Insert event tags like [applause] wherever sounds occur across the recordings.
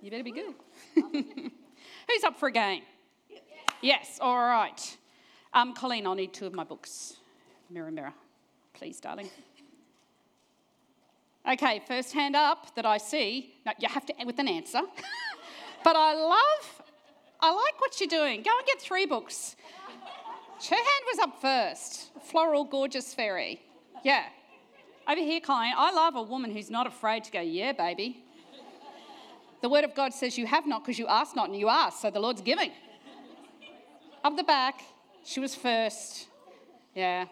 You better be good. [laughs] Who's up for a game? Yes. All right. Um, Colleen, I'll need two of my books. Mirror, mirror. Please, darling. Okay, first hand up that I see. No, you have to with an answer. [laughs] but I love, I like what you're doing. Go and get three books. Her hand was up first. Floral, gorgeous fairy. Yeah. Over here, Colleen, I love a woman who's not afraid to go, yeah, baby. The word of God says you have not because you ask not and you ask, so the Lord's giving. Up the back, she was first. Yeah.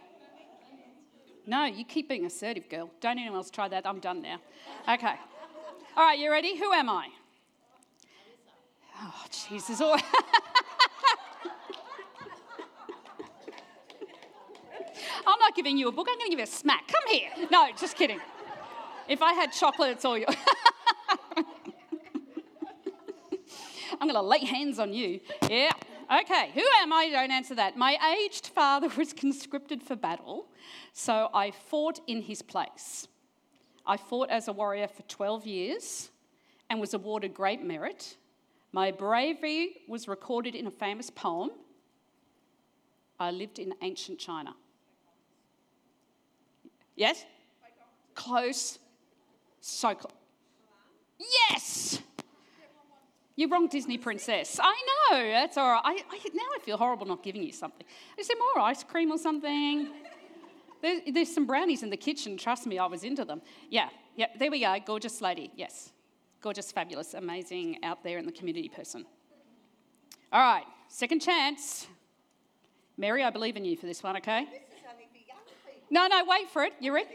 No, you keep being assertive, girl. Don't anyone else try that. I'm done now. Okay. All right, you ready? Who am I? Oh, Jesus. [laughs] I'm not giving you a book. I'm going to give you a smack. Come here. No, just kidding. If I had chocolate, it's all yours. [laughs] I'm going to lay hands on you. Yeah. Okay. Who am I? Don't answer that. My aged father was conscripted for battle, so I fought in his place. I fought as a warrior for 12 years and was awarded great merit. My bravery was recorded in a famous poem. I lived in ancient China. Yes? Close. So close. Yes! You're wrong, Disney princess. I know, that's all right. I, I, now I feel horrible not giving you something. Is there more ice cream or something? There, there's some brownies in the kitchen. Trust me, I was into them. Yeah, yeah, there we go. Gorgeous lady. Yes. Gorgeous, fabulous, amazing out there in the community person. All right, second chance. Mary, I believe in you for this one, okay? No, no, wait for it. You ready?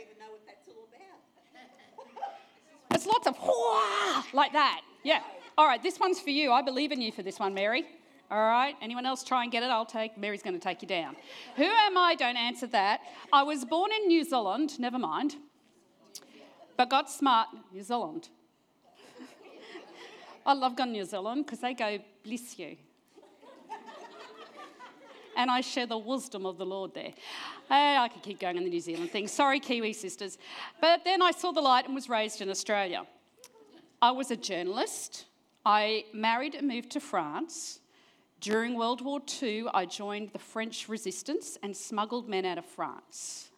It's lots of [laughs] like that. Yeah. All right, this one's for you. I believe in you for this one, Mary. All right, anyone else try and get it? I'll take, Mary's going to take you down. Who am I? Don't answer that. I was born in New Zealand, never mind, but got smart. New Zealand. [laughs] I love going to New Zealand because they go, bless you and I share the wisdom of the Lord there. Hey, I could keep going on the New Zealand thing. Sorry, Kiwi sisters. But then I saw the light and was raised in Australia. I was a journalist. I married and moved to France. During World War II, I joined the French resistance and smuggled men out of France.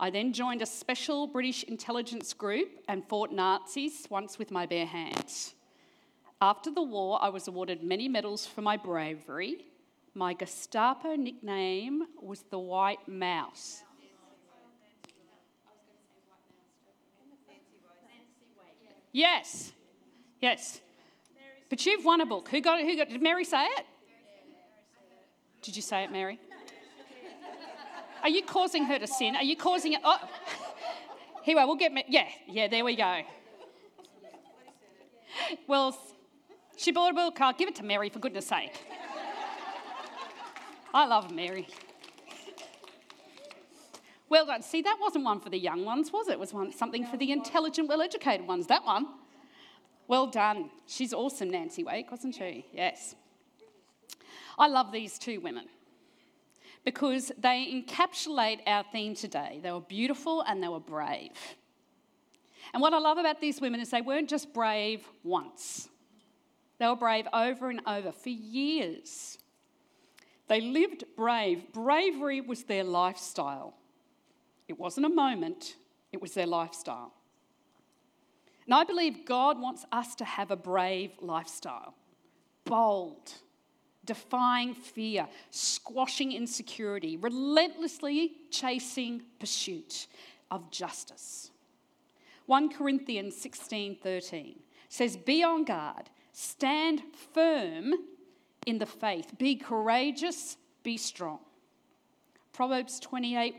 I then joined a special British intelligence group and fought Nazis once with my bare hands. After the war, I was awarded many medals for my bravery, my Gestapo nickname was the White Mouse. Yes, yes. But you've won a book. Who got it? Who got? it? Did Mary say it? Did you say it, Mary? Are you causing her to sin? Are you causing it? Oh. [laughs] Here. We'll get. Me- Yeah, yeah. There we go. Well, she bought a book. I'll give it to Mary for goodness' sake. I love Mary. Well done. See, that wasn't one for the young ones, was it? It was one, something for the intelligent, well educated ones. That one. Well done. She's awesome, Nancy Wake, wasn't she? Yes. I love these two women because they encapsulate our theme today. They were beautiful and they were brave. And what I love about these women is they weren't just brave once, they were brave over and over for years. They lived brave. Bravery was their lifestyle. It wasn't a moment, it was their lifestyle. And I believe God wants us to have a brave lifestyle bold, defying fear, squashing insecurity, relentlessly chasing pursuit of justice. 1 Corinthians 16:13 says be on guard, stand firm in the faith. Be courageous, be strong. Proverbs 28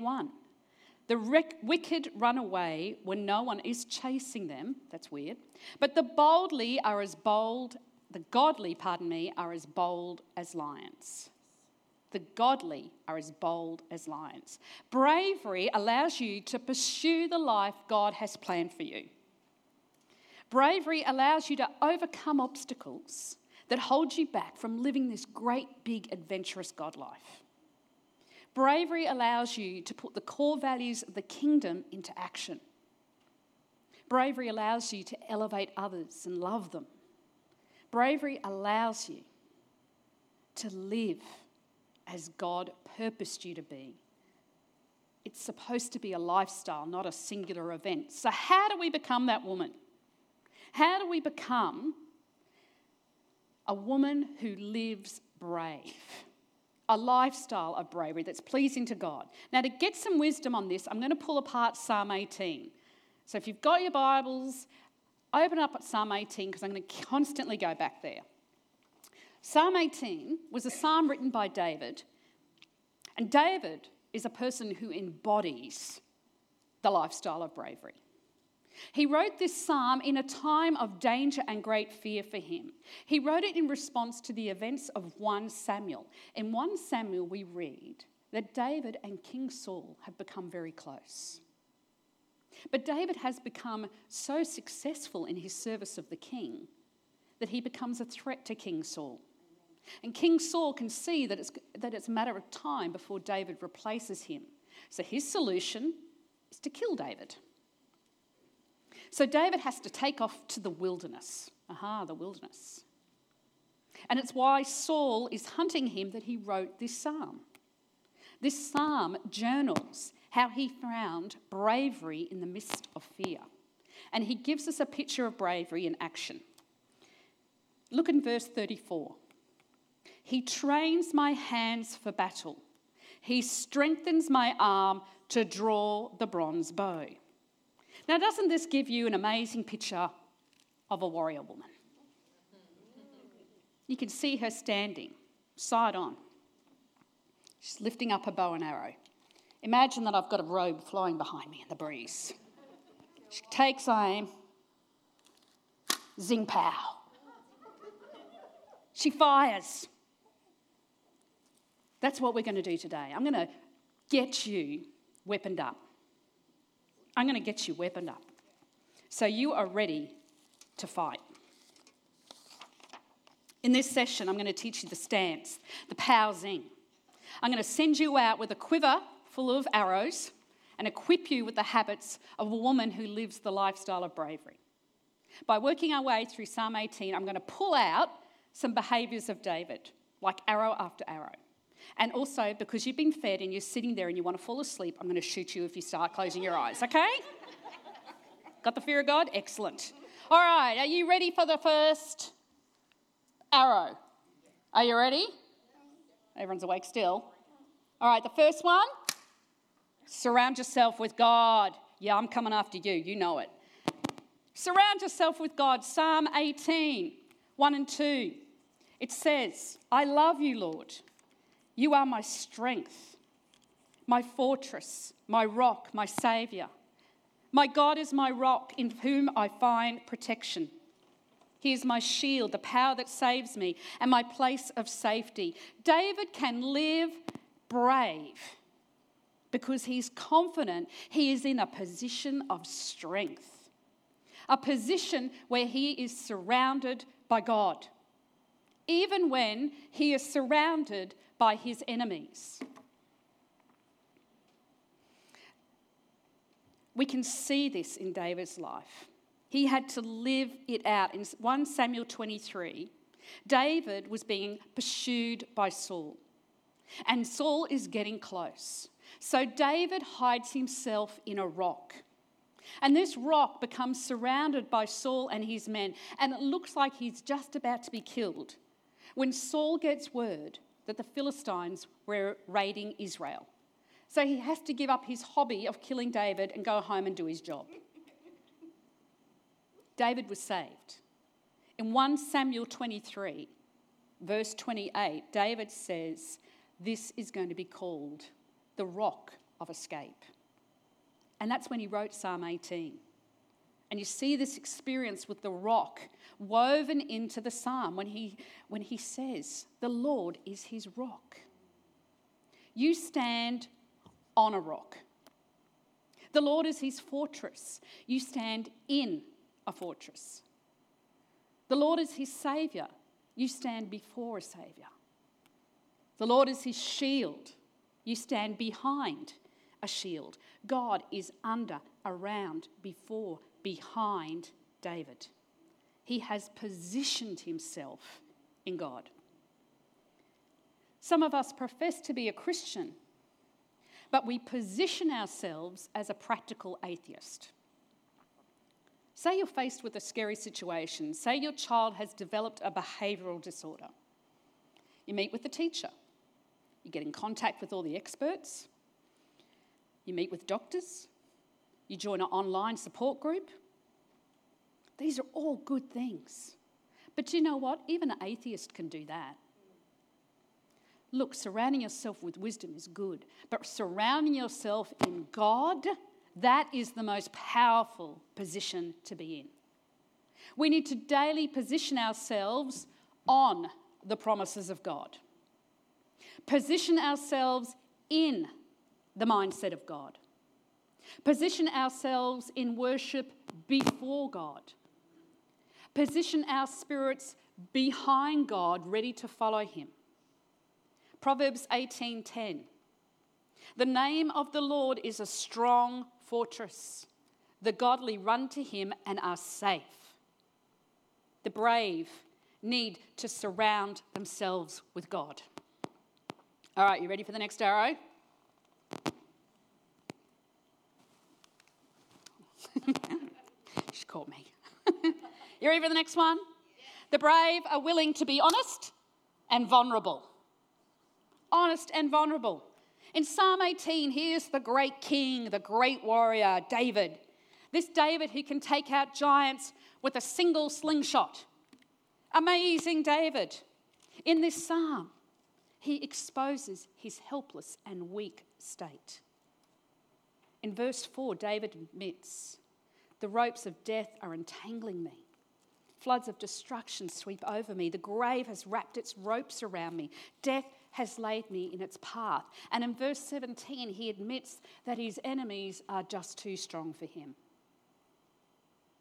1. The wicked run away when no one is chasing them. That's weird. But the boldly are as bold, the godly, pardon me, are as bold as lions. The godly are as bold as lions. Bravery allows you to pursue the life God has planned for you. Bravery allows you to overcome obstacles that hold you back from living this great, big, adventurous God life. Bravery allows you to put the core values of the kingdom into action. Bravery allows you to elevate others and love them. Bravery allows you to live as God purposed you to be. It's supposed to be a lifestyle, not a singular event. So, how do we become that woman? How do we become a woman who lives brave? A lifestyle of bravery that's pleasing to God. Now, to get some wisdom on this, I'm going to pull apart Psalm 18. So, if you've got your Bibles, open up at Psalm 18 because I'm going to constantly go back there. Psalm 18 was a psalm written by David, and David is a person who embodies the lifestyle of bravery. He wrote this psalm in a time of danger and great fear for him. He wrote it in response to the events of 1 Samuel. In 1 Samuel, we read that David and King Saul have become very close. But David has become so successful in his service of the king that he becomes a threat to King Saul. And King Saul can see that it's, that it's a matter of time before David replaces him. So his solution is to kill David. So David has to take off to the wilderness. Aha, the wilderness. And it's why Saul is hunting him that he wrote this psalm. This psalm journals how he found bravery in the midst of fear. And he gives us a picture of bravery in action. Look in verse 34. He trains my hands for battle. He strengthens my arm to draw the bronze bow. Now, doesn't this give you an amazing picture of a warrior woman? You can see her standing, side on. She's lifting up her bow and arrow. Imagine that I've got a robe flowing behind me in the breeze. She takes aim, zing pow. She fires. That's what we're going to do today. I'm going to get you weaponed up. I'm going to get you weaponed up. So you are ready to fight. In this session, I'm going to teach you the stance, the pow zing. I'm going to send you out with a quiver full of arrows and equip you with the habits of a woman who lives the lifestyle of bravery. By working our way through Psalm 18, I'm going to pull out some behaviours of David, like arrow after arrow. And also, because you've been fed and you're sitting there and you want to fall asleep, I'm going to shoot you if you start closing your eyes, okay? Got the fear of God? Excellent. All right, are you ready for the first arrow? Are you ready? Everyone's awake still. All right, the first one Surround yourself with God. Yeah, I'm coming after you. You know it. Surround yourself with God. Psalm 18, 1 and 2. It says, I love you, Lord. You are my strength, my fortress, my rock, my Saviour. My God is my rock in whom I find protection. He is my shield, the power that saves me, and my place of safety. David can live brave because he's confident he is in a position of strength, a position where he is surrounded by God, even when he is surrounded by his enemies. We can see this in David's life. He had to live it out. In 1 Samuel 23, David was being pursued by Saul, and Saul is getting close. So David hides himself in a rock. And this rock becomes surrounded by Saul and his men, and it looks like he's just about to be killed when Saul gets word that the Philistines were raiding Israel. So he has to give up his hobby of killing David and go home and do his job. David was saved. In 1 Samuel 23, verse 28, David says, This is going to be called the rock of escape. And that's when he wrote Psalm 18. And you see this experience with the rock woven into the psalm when he, when he says, The Lord is his rock. You stand on a rock. The Lord is his fortress. You stand in a fortress. The Lord is his savior. You stand before a savior. The Lord is his shield. You stand behind a shield. God is under, around, before, behind David. he has positioned himself in God. Some of us profess to be a Christian, but we position ourselves as a practical atheist. Say you're faced with a scary situation. Say your child has developed a behavioural disorder. You meet with the teacher. You get in contact with all the experts. You meet with doctors. You join an online support group. These are all good things. But you know what? Even an atheist can do that. Look, surrounding yourself with wisdom is good, but surrounding yourself in God, that is the most powerful position to be in. We need to daily position ourselves on the promises of God, position ourselves in the mindset of God, position ourselves in worship before God, position our spirits behind God, ready to follow Him. Proverbs 18:10. The name of the Lord is a strong fortress. The godly run to him and are safe. The brave need to surround themselves with God. All right, you ready for the next arrow? [laughs] she caught me. [laughs] you ready for the next one? The brave are willing to be honest and vulnerable honest and vulnerable. In Psalm 18, here's the great king, the great warrior, David. This David who can take out giants with a single slingshot. Amazing David. In this psalm, he exposes his helpless and weak state. In verse 4, David admits, The ropes of death are entangling me. Floods of destruction sweep over me. The grave has wrapped its ropes around me. Death has laid me in its path. And in verse 17, he admits that his enemies are just too strong for him.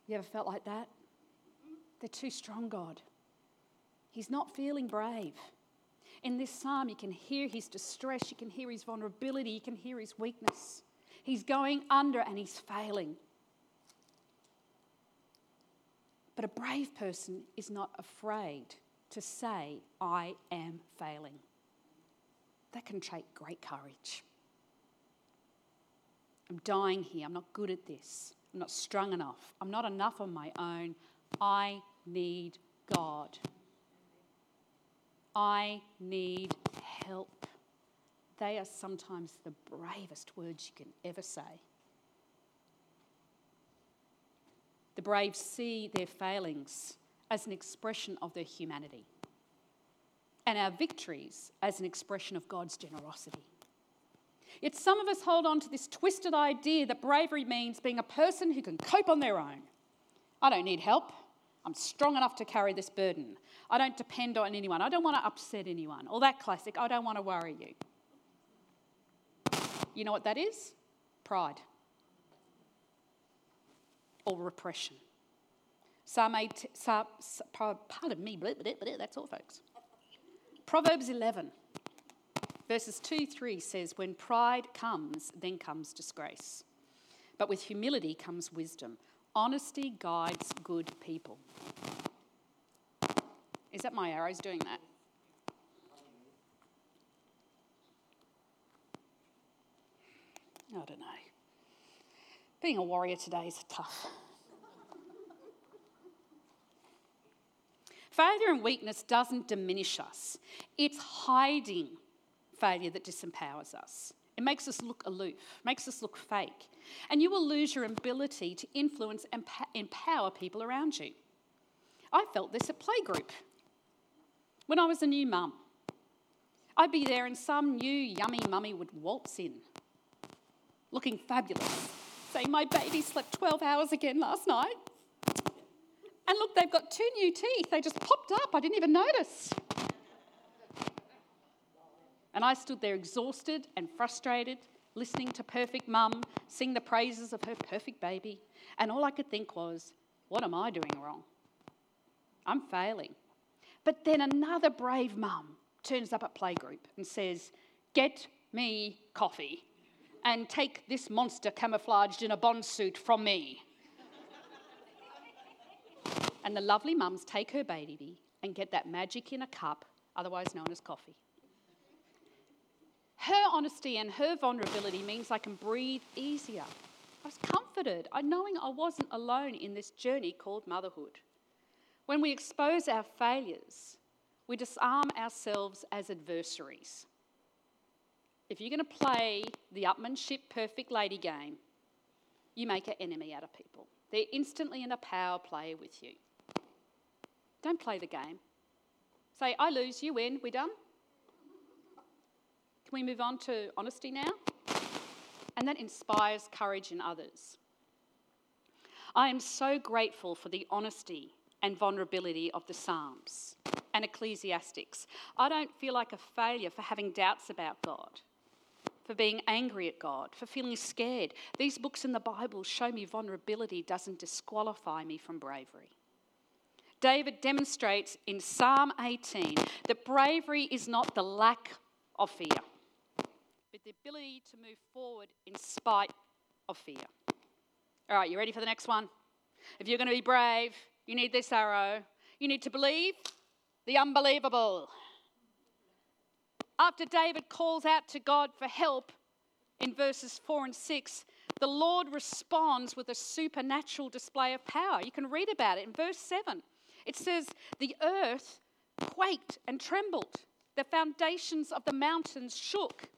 You ever felt like that? They're too strong, God. He's not feeling brave. In this psalm, you can hear his distress, you can hear his vulnerability, you can hear his weakness. He's going under and he's failing. But a brave person is not afraid to say, I am failing that can take great courage. I'm dying here. I'm not good at this. I'm not strong enough. I'm not enough on my own. I need God. I need help. They are sometimes the bravest words you can ever say. The brave see their failings as an expression of their humanity and our victories as an expression of God's generosity. Yet some of us hold on to this twisted idea that bravery means being a person who can cope on their own. I don't need help. I'm strong enough to carry this burden. I don't depend on anyone. I don't want to upset anyone. All that classic, I don't want to worry you. You know what that is? Pride or repression. Psalm 8, Psalm, pardon me, that's all, folks. Proverbs 11, verses 2 3 says, When pride comes, then comes disgrace. But with humility comes wisdom. Honesty guides good people. Is that my arrows doing that? I don't know. Being a warrior today is tough. Failure and weakness doesn't diminish us, it's hiding failure that disempowers us. It makes us look aloof, makes us look fake. And you will lose your ability to influence and empower people around you. I felt this at playgroup. When I was a new mum, I'd be there and some new yummy mummy would waltz in, looking fabulous, saying, My baby slept 12 hours again last night. And look, they've got two new teeth. They just popped up. I didn't even notice. And I stood there exhausted and frustrated, listening to Perfect Mum sing the praises of her perfect baby. And all I could think was, what am I doing wrong? I'm failing. But then another brave mum turns up at playgroup and says, Get me coffee and take this monster camouflaged in a bond suit from me. And the lovely mums take her baby and get that magic in a cup, otherwise known as coffee. Her honesty and her vulnerability means I can breathe easier. I was comforted, by knowing I wasn't alone in this journey called motherhood. When we expose our failures, we disarm ourselves as adversaries. If you're going to play the upmanship perfect lady game, you make an enemy out of people. They're instantly in a power play with you. Don't play the game. Say, I lose, you win, we're done? Can we move on to honesty now? And that inspires courage in others. I am so grateful for the honesty and vulnerability of the Psalms and Ecclesiastes. I don't feel like a failure for having doubts about God, for being angry at God, for feeling scared. These books in the Bible show me vulnerability doesn't disqualify me from bravery. David demonstrates in Psalm 18 that bravery is not the lack of fear but the ability to move forward in spite of fear. All right, you ready for the next one? If you're going to be brave, you need this arrow. You need to believe the unbelievable. After David calls out to God for help in verses 4 and 6, the Lord responds with a supernatural display of power. You can read about it in verse 7. It says, The earth quaked and trembled, the foundations of the mountains shook.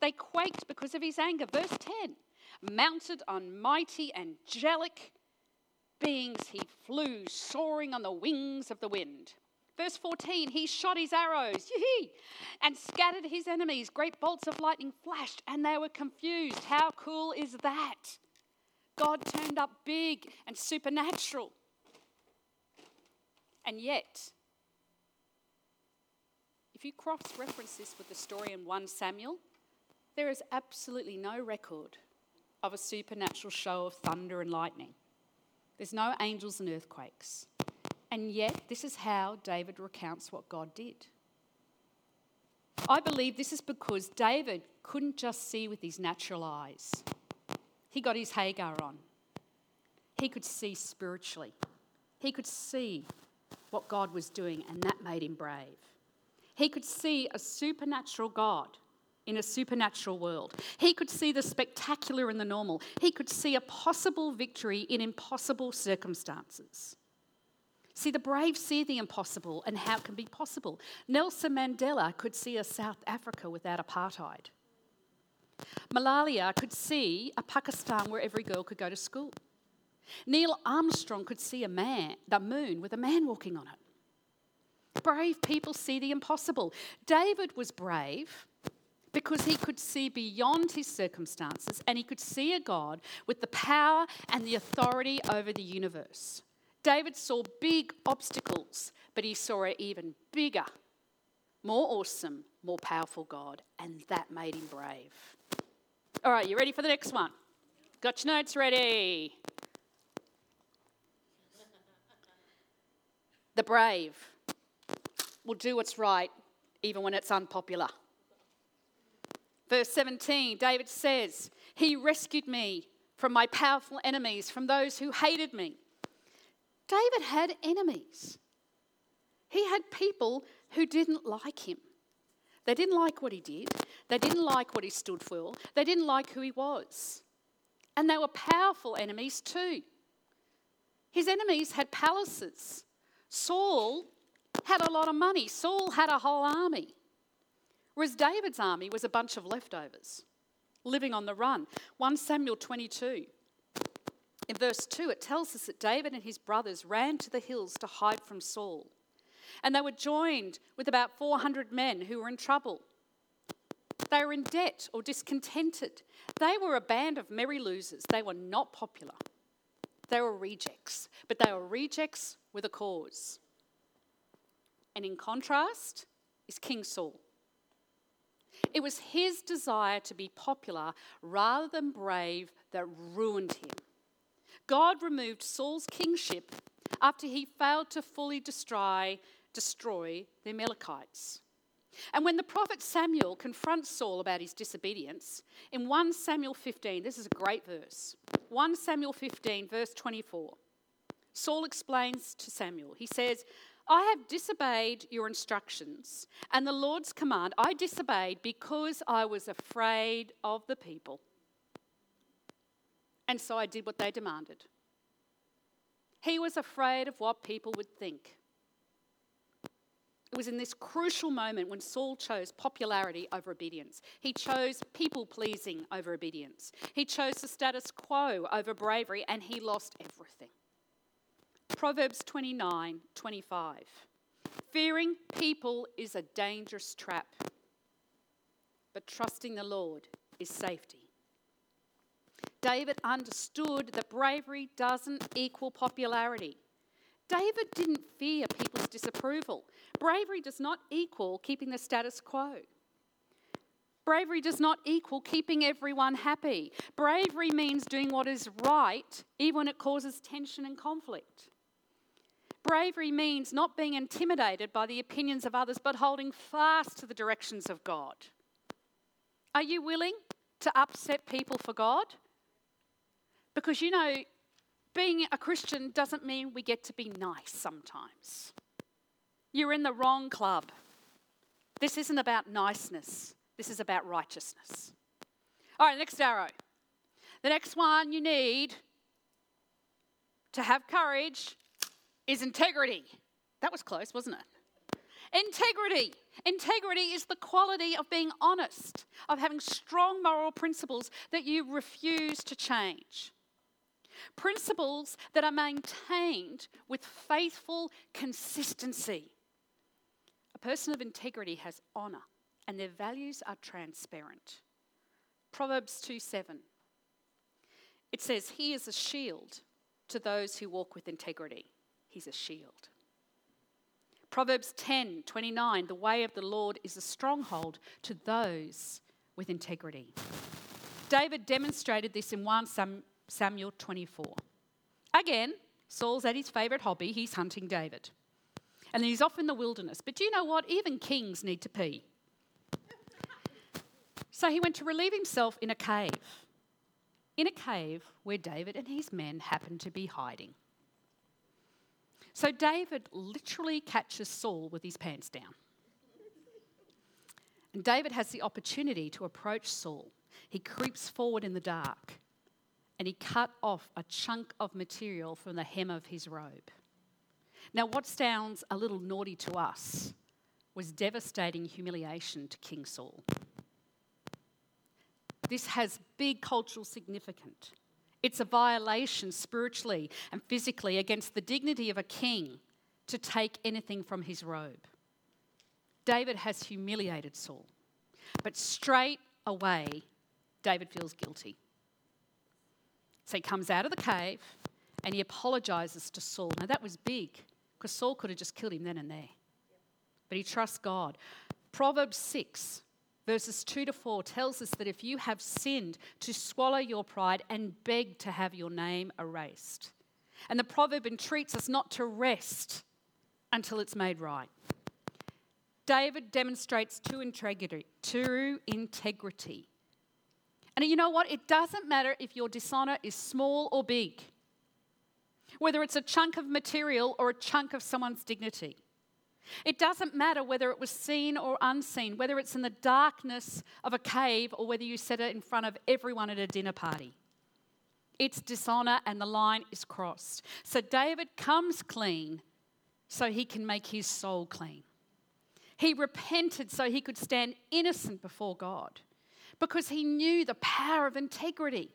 They quaked because of his anger. Verse 10 Mounted on mighty angelic beings, he flew, soaring on the wings of the wind. Verse 14, he shot his arrows and scattered his enemies. Great bolts of lightning flashed, and they were confused. How cool is that? God turned up big and supernatural. And yet, if you cross reference this with the story in 1 Samuel, there is absolutely no record of a supernatural show of thunder and lightning. There's no angels and earthquakes. And yet, this is how David recounts what God did. I believe this is because David couldn't just see with his natural eyes, he got his Hagar on. He could see spiritually, he could see what God was doing, and that made him brave. He could see a supernatural God in a supernatural world. He could see the spectacular in the normal. He could see a possible victory in impossible circumstances. See, the brave see the impossible and how it can be possible. Nelson Mandela could see a South Africa without apartheid. Malala could see a Pakistan where every girl could go to school. Neil Armstrong could see a man, the moon, with a man walking on it. Brave people see the impossible. David was brave because he could see beyond his circumstances and he could see a God with the power and the authority over the universe. David saw big obstacles, but he saw an even bigger, more awesome, more powerful God, and that made him brave. All right, you ready for the next one? Got your notes ready? The brave will do what's right even when it's unpopular. Verse 17, David says, He rescued me from my powerful enemies, from those who hated me. David had enemies. He had people who didn't like him. They didn't like what he did, they didn't like what he stood for, they didn't like who he was. And they were powerful enemies too. His enemies had palaces. Saul had a lot of money, Saul had a whole army. Whereas David's army was a bunch of leftovers, living on the run. 1 Samuel 22. In verse 2, it tells us that David and his brothers ran to the hills to hide from Saul. And they were joined with about 400 men who were in trouble. They were in debt or discontented. They were a band of merry losers. They were not popular. They were rejects, but they were rejects with a cause. And in contrast is King Saul. It was his desire to be popular rather than brave that ruined him. God removed Saul's kingship after he failed to fully destroy, destroy the Amalekites. And when the prophet Samuel confronts Saul about his disobedience, in 1 Samuel 15, this is a great verse 1 Samuel 15, verse 24. Saul explains to Samuel, he says, I have disobeyed your instructions and the Lord's command. I disobeyed because I was afraid of the people. And so I did what they demanded. He was afraid of what people would think. It was in this crucial moment when Saul chose popularity over obedience. He chose people pleasing over obedience. He chose the status quo over bravery, and he lost everything. Proverbs 29 25. Fearing people is a dangerous trap, but trusting the Lord is safety. David understood that bravery doesn't equal popularity. David didn't fear people's disapproval. Bravery does not equal keeping the status quo. Bravery does not equal keeping everyone happy. Bravery means doing what is right, even when it causes tension and conflict. Bravery means not being intimidated by the opinions of others, but holding fast to the directions of God. Are you willing to upset people for God? Because you know, being a Christian doesn't mean we get to be nice sometimes. You're in the wrong club. This isn't about niceness, this is about righteousness. All right, next arrow. The next one you need to have courage is integrity. That was close, wasn't it? Integrity. Integrity is the quality of being honest, of having strong moral principles that you refuse to change. Principles that are maintained with faithful consistency. A person of integrity has honour and their values are transparent. Proverbs 2 7. It says, He is a shield to those who walk with integrity. He's a shield. Proverbs 10 29, the way of the Lord is a stronghold to those with integrity. David demonstrated this in 1 Samuel 24. Again, Saul's at his favourite hobby, he's hunting David. And he's off in the wilderness. But you know what? Even kings need to pee. So he went to relieve himself in a cave. In a cave where David and his men happened to be hiding. So David literally catches Saul with his pants down. And David has the opportunity to approach Saul. He creeps forward in the dark and he cut off a chunk of material from the hem of his robe. Now, what sounds a little naughty to us was devastating humiliation to King Saul. This has big cultural significance. It's a violation spiritually and physically against the dignity of a king to take anything from his robe. David has humiliated Saul, but straight away, David feels guilty. So he comes out of the cave and he apologizes to Saul. Now that was big because Saul could have just killed him then and there. But he trusts God. Proverbs 6, verses 2 to 4 tells us that if you have sinned, to swallow your pride and beg to have your name erased. And the proverb entreats us not to rest until it's made right. David demonstrates true integrity, true integrity and you know what? It doesn't matter if your dishonor is small or big, whether it's a chunk of material or a chunk of someone's dignity. It doesn't matter whether it was seen or unseen, whether it's in the darkness of a cave or whether you said it in front of everyone at a dinner party. It's dishonor and the line is crossed. So David comes clean so he can make his soul clean. He repented so he could stand innocent before God because he knew the power of integrity.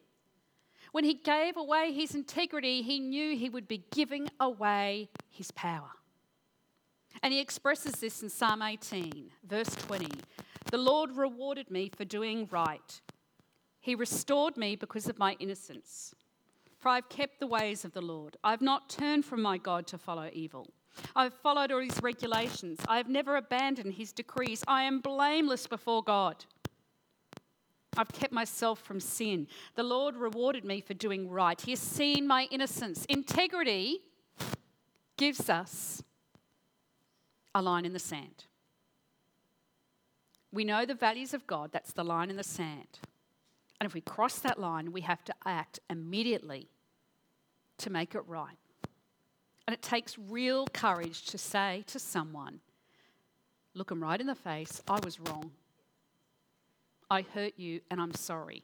When he gave away his integrity, he knew he would be giving away his power. And he expresses this in Psalm 18, verse 20. The Lord rewarded me for doing right. He restored me because of my innocence. For I've kept the ways of the Lord. I've not turned from my God to follow evil. I've followed all his regulations. I have never abandoned his decrees. I am blameless before God. I've kept myself from sin. The Lord rewarded me for doing right. He has seen my innocence. Integrity gives us a line in the sand. We know the values of God, that's the line in the sand. And if we cross that line, we have to act immediately to make it right. And it takes real courage to say to someone, look them right in the face, I was wrong. I hurt you and I'm sorry.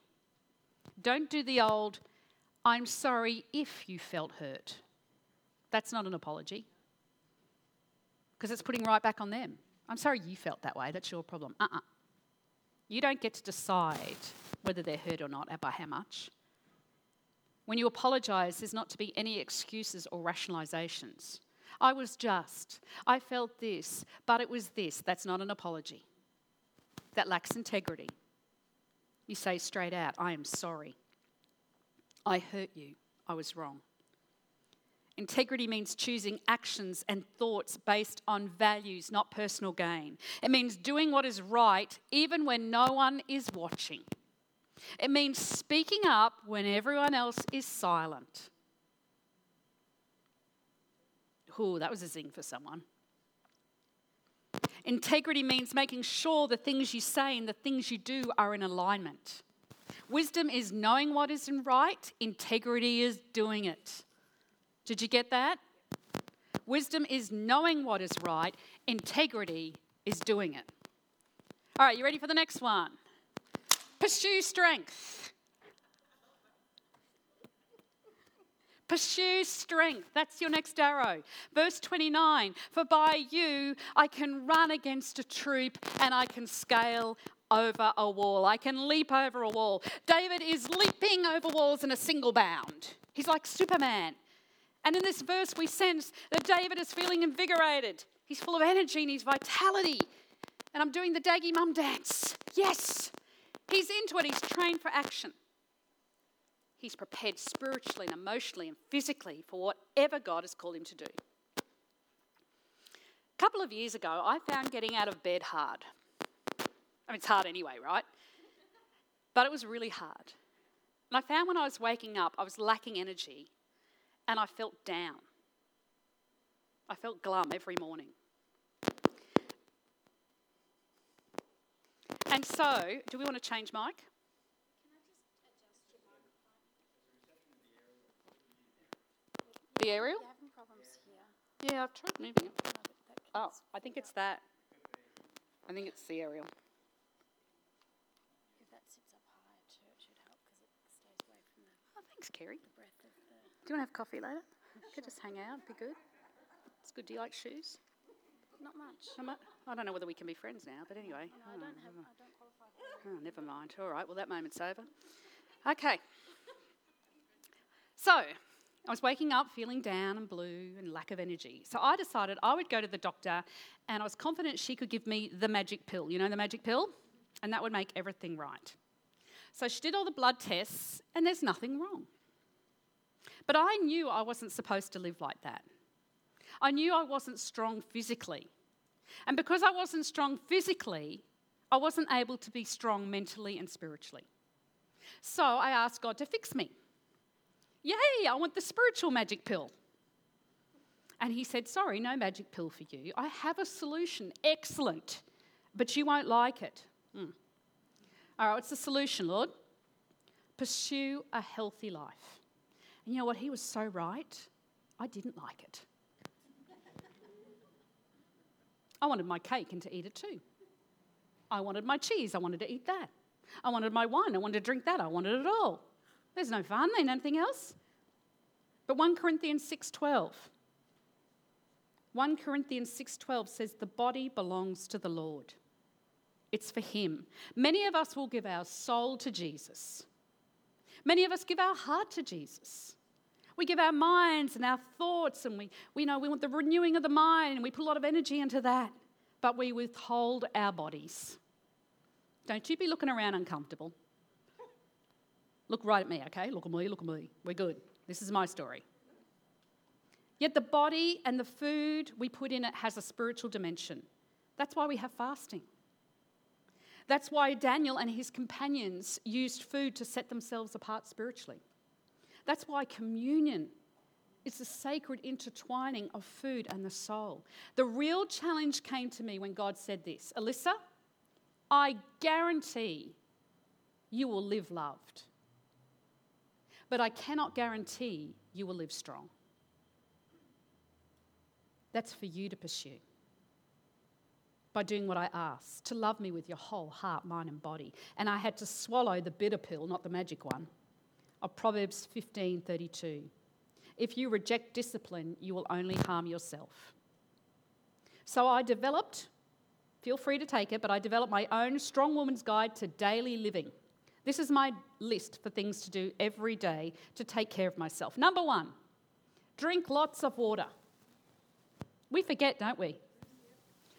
Don't do the old, I'm sorry if you felt hurt. That's not an apology because it's putting right back on them. I'm sorry you felt that way. That's your problem. Uh uh-uh. uh You don't get to decide whether they're hurt or not or by how much. When you apologize, there's not to be any excuses or rationalizations. I was just. I felt this, but it was this. That's not an apology. That lacks integrity. You say straight out, I am sorry. I hurt you. I was wrong. Integrity means choosing actions and thoughts based on values, not personal gain. It means doing what is right even when no one is watching. It means speaking up when everyone else is silent. Ooh, that was a zing for someone. Integrity means making sure the things you say and the things you do are in alignment. Wisdom is knowing what is right, integrity is doing it. Did you get that? Wisdom is knowing what is right, integrity is doing it. All right, you ready for the next one? Pursue strength. Pursue strength. That's your next arrow. Verse 29 For by you I can run against a troop and I can scale over a wall. I can leap over a wall. David is leaping over walls in a single bound. He's like Superman. And in this verse, we sense that David is feeling invigorated. He's full of energy and he's vitality. And I'm doing the Daggy Mum dance. Yes. He's into it. He's trained for action. He's prepared spiritually and emotionally and physically for whatever God has called him to do. A couple of years ago, I found getting out of bed hard. I mean, it's hard anyway, right? But it was really hard. And I found when I was waking up, I was lacking energy and I felt down. I felt glum every morning. And so, do we want to change mic? The aerial? Yeah, I've tried moving it. Oh, I think it's that. I think it's the aerial. If that sits up high, it should help because it stays away from the, Oh, thanks, Kerry. the breath of the. Do you want to have coffee later? Could just hang out, be good. It's good. Do you like shoes? Not much. Am I, I don't know whether we can be friends now, but anyway. No, I Oh, don't have. I don't qualify for Oh, never mind. All right, well, that moment's over. Okay. So, I was waking up feeling down and blue and lack of energy. So, I decided I would go to the doctor and I was confident she could give me the magic pill. You know, the magic pill? And that would make everything right. So, she did all the blood tests and there's nothing wrong. But I knew I wasn't supposed to live like that. I knew I wasn't strong physically. And because I wasn't strong physically, I wasn't able to be strong mentally and spiritually. So I asked God to fix me. Yay, I want the spiritual magic pill. And he said, Sorry, no magic pill for you. I have a solution. Excellent. But you won't like it. Hmm. All right, what's the solution, Lord? Pursue a healthy life. And you know what? He was so right. I didn't like it. I wanted my cake and to eat it too. I wanted my cheese, I wanted to eat that. I wanted my wine, I wanted to drink that, I wanted it all. There's no fun, ain't anything else. But 1 Corinthians 6:12. 1 Corinthians 6:12 says the body belongs to the Lord. It's for him. Many of us will give our soul to Jesus. Many of us give our heart to Jesus. We give our minds and our thoughts, and we, we know we want the renewing of the mind, and we put a lot of energy into that, but we withhold our bodies. Don't you be looking around uncomfortable. Look right at me, okay? Look at me, look at me. We're good. This is my story. Yet the body and the food we put in it has a spiritual dimension. That's why we have fasting. That's why Daniel and his companions used food to set themselves apart spiritually. That's why communion is the sacred intertwining of food and the soul. The real challenge came to me when God said this Alyssa, I guarantee you will live loved, but I cannot guarantee you will live strong. That's for you to pursue by doing what I asked to love me with your whole heart, mind, and body. And I had to swallow the bitter pill, not the magic one, of Proverbs 15:32. If you reject discipline, you will only harm yourself. So I developed, feel free to take it, but I developed my own strong woman's guide to daily living. This is my list for things to do every day to take care of myself. Number one, drink lots of water. We forget, don't we?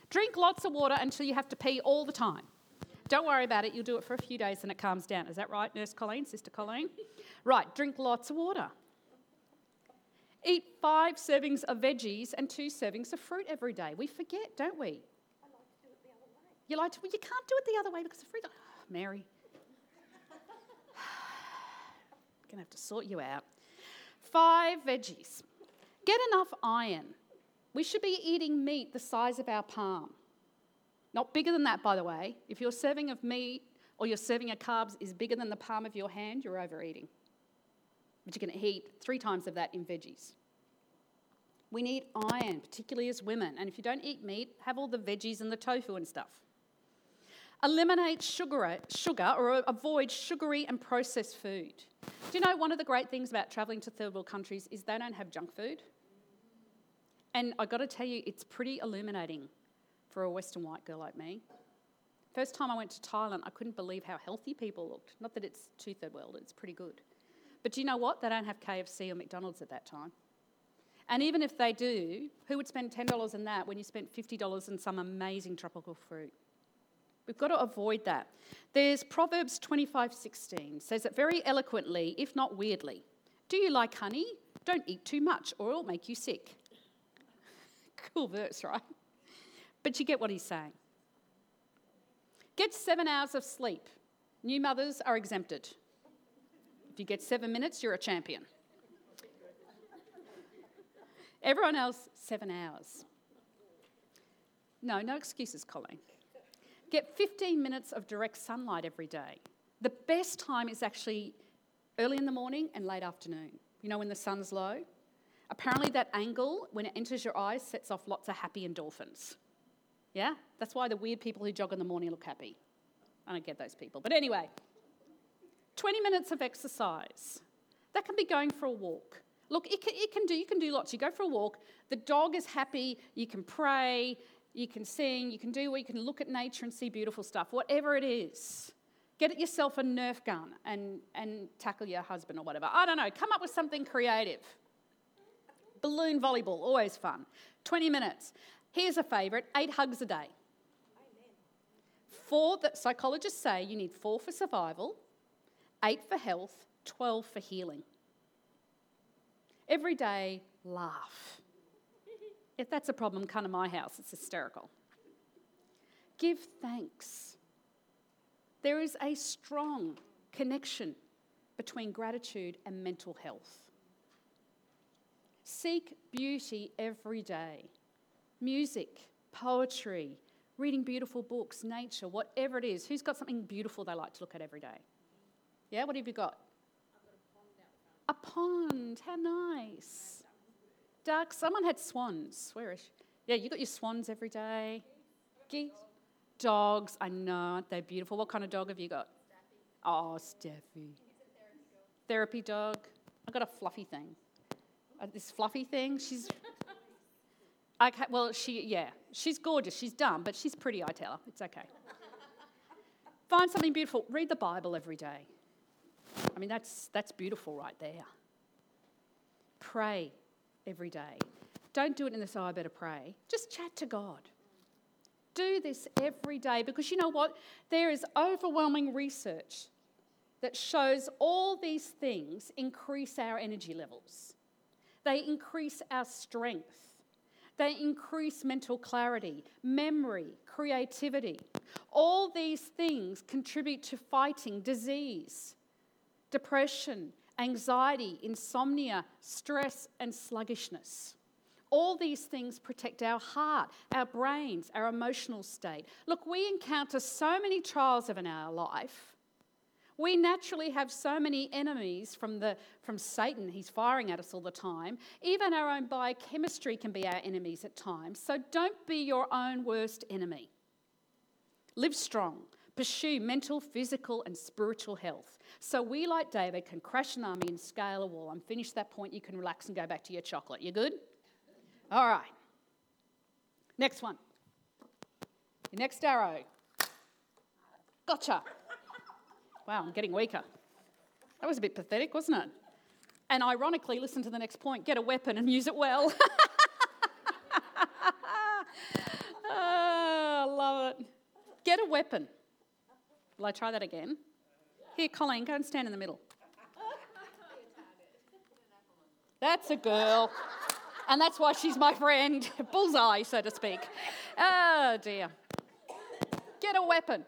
Drink lots of water until you have to pee all the time. Don't worry about it, you'll do it for a few days and it calms down. Is that right, Nurse Colleen, Sister Colleen? right, drink lots of water. Eat five servings of veggies and two servings of fruit every day. We forget, don't we? You like to, well, you can't do it the other way because the fruit. Oh, Mary. Gonna have to sort you out. Five veggies. Get enough iron. We should be eating meat the size of our palm. Not bigger than that, by the way. If your serving of meat or your serving of carbs is bigger than the palm of your hand, you're overeating. But you're going to eat three times of that in veggies. We need iron, particularly as women. And if you don't eat meat, have all the veggies and the tofu and stuff. Eliminate sugar, sugar or avoid sugary and processed food. Do you know one of the great things about traveling to third world countries is they don't have junk food? And I got to tell you, it's pretty illuminating for a Western white girl like me. First time I went to Thailand, I couldn't believe how healthy people looked. Not that it's two third world, it's pretty good. But do you know what? They don't have KFC or McDonald's at that time. And even if they do, who would spend $10 on that when you spent $50 on some amazing tropical fruit? We've got to avoid that. There's Proverbs 25:16 says it very eloquently, if not weirdly. Do you like honey? Don't eat too much or it'll make you sick. [laughs] cool verse, right? But you get what he's saying. Get 7 hours of sleep. New mothers are exempted. If you get 7 minutes, you're a champion. Everyone else, 7 hours. No, no excuses, Colleen. Get 15 minutes of direct sunlight every day. The best time is actually early in the morning and late afternoon. You know, when the sun's low? Apparently, that angle, when it enters your eyes, sets off lots of happy endorphins. Yeah? That's why the weird people who jog in the morning look happy. I don't get those people. But anyway, 20 minutes of exercise. That can be going for a walk. Look, it can, it can do, you can do lots. You go for a walk, the dog is happy, you can pray, you can sing, you can do, you can look at nature and see beautiful stuff, whatever it is. Get yourself a Nerf gun and, and tackle your husband or whatever. I don't know, come up with something creative. Balloon volleyball, always fun. 20 minutes. Here's a favourite eight hugs a day. Four that psychologists say you need four for survival, eight for health, 12 for healing. Every day, laugh. If that's a problem, come to my house, it's hysterical. Give thanks. There is a strong connection between gratitude and mental health. Seek beauty every day music, poetry, reading beautiful books, nature, whatever it is. Who's got something beautiful they like to look at every day? Yeah, what have you got? A pond, how nice. Ducks, someone had swans. She? Yeah, you got your swans every day. Geese. Dogs, I know, they're beautiful. What kind of dog have you got? Oh, Steffi. Therapy dog. I got a fluffy thing. Uh, this fluffy thing, she's. [laughs] Okay, well, she, yeah, she's gorgeous. She's dumb, but she's pretty, I tell her. It's okay. Find something beautiful. Read the Bible every day. I mean, that's, that's beautiful right there. Pray every day. Don't do it in the oh, I better pray. Just chat to God. Do this every day because you know what? There is overwhelming research that shows all these things increase our energy levels, they increase our strength. They increase mental clarity, memory, creativity. All these things contribute to fighting disease, depression, anxiety, insomnia, stress, and sluggishness. All these things protect our heart, our brains, our emotional state. Look, we encounter so many trials in our life We naturally have so many enemies from, the, from Satan. He's firing at us all the time. Even our own biochemistry can be our enemies at times. So don't be your own worst enemy. Live strong. Pursue mental, physical, and spiritual health. So we, like David, can crash an army and scale a wall. I'm finished that point. You can relax and go back to your chocolate. You good? All right. Next one. Your next arrow. Gotcha. Wow, I'm getting weaker. That was a bit pathetic, wasn't it? And ironically, listen to the next point get a weapon and use it well. oh, [laughs] I love it. Get a weapon. Will I try that again? Here, Colleen, go and stand in the middle. That's a girl. And that's why she's my friend. [laughs] Bullseye, so to speak. Oh, dear. Get a weapon.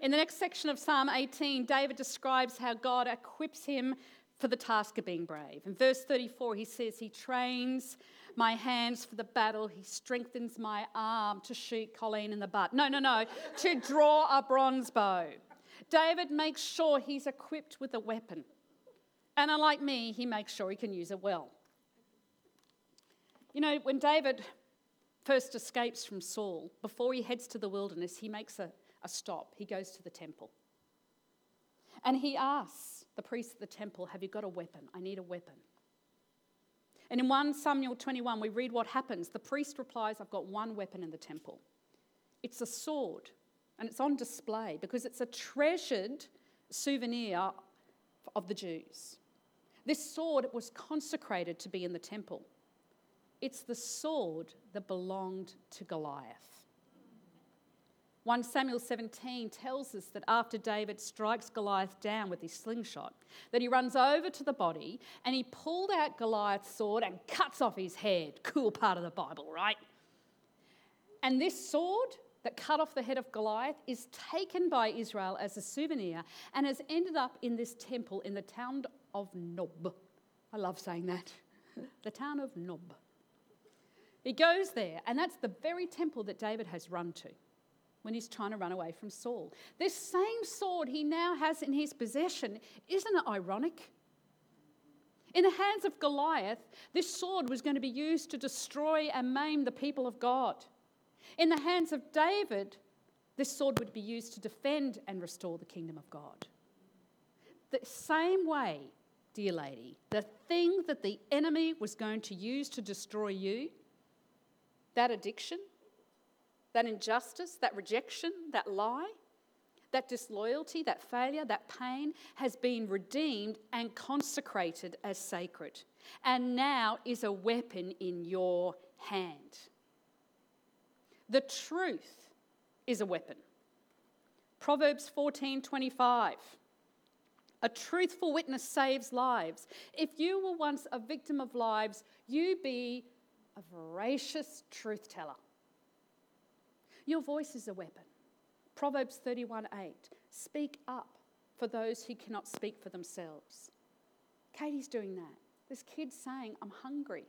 In the next section of Psalm 18, David describes how God equips him for the task of being brave. In verse 34, he says, He trains my hands for the battle, He strengthens my arm to shoot Colleen in the butt. No, no, no, to draw a bronze bow. David makes sure he's equipped with a weapon. And unlike me, he makes sure he can use it well. You know, when David first escapes from Saul, before he heads to the wilderness, he makes a a stop. He goes to the temple. And he asks the priest at the temple, Have you got a weapon? I need a weapon. And in 1 Samuel 21, we read what happens. The priest replies, I've got one weapon in the temple. It's a sword, and it's on display because it's a treasured souvenir of the Jews. This sword was consecrated to be in the temple. It's the sword that belonged to Goliath. 1 Samuel 17 tells us that after David strikes Goliath down with his slingshot, that he runs over to the body and he pulled out Goliath's sword and cuts off his head. Cool part of the Bible, right? And this sword that cut off the head of Goliath is taken by Israel as a souvenir and has ended up in this temple in the town of Nob. I love saying that. [laughs] the town of Nob. He goes there, and that's the very temple that David has run to when he's trying to run away from Saul. This same sword he now has in his possession, isn't it ironic? In the hands of Goliath, this sword was going to be used to destroy and maim the people of God. In the hands of David, this sword would be used to defend and restore the kingdom of God. The same way, dear lady, the thing that the enemy was going to use to destroy you, that addiction, that injustice, that rejection, that lie, that disloyalty, that failure, that pain has been redeemed and consecrated as sacred, and now is a weapon in your hand. The truth is a weapon. Proverbs 14:25. A truthful witness saves lives. If you were once a victim of lives, you be a voracious truth teller. Your voice is a weapon. Proverbs 31 8. Speak up for those who cannot speak for themselves. Katie's doing that. This kid's saying, I'm hungry.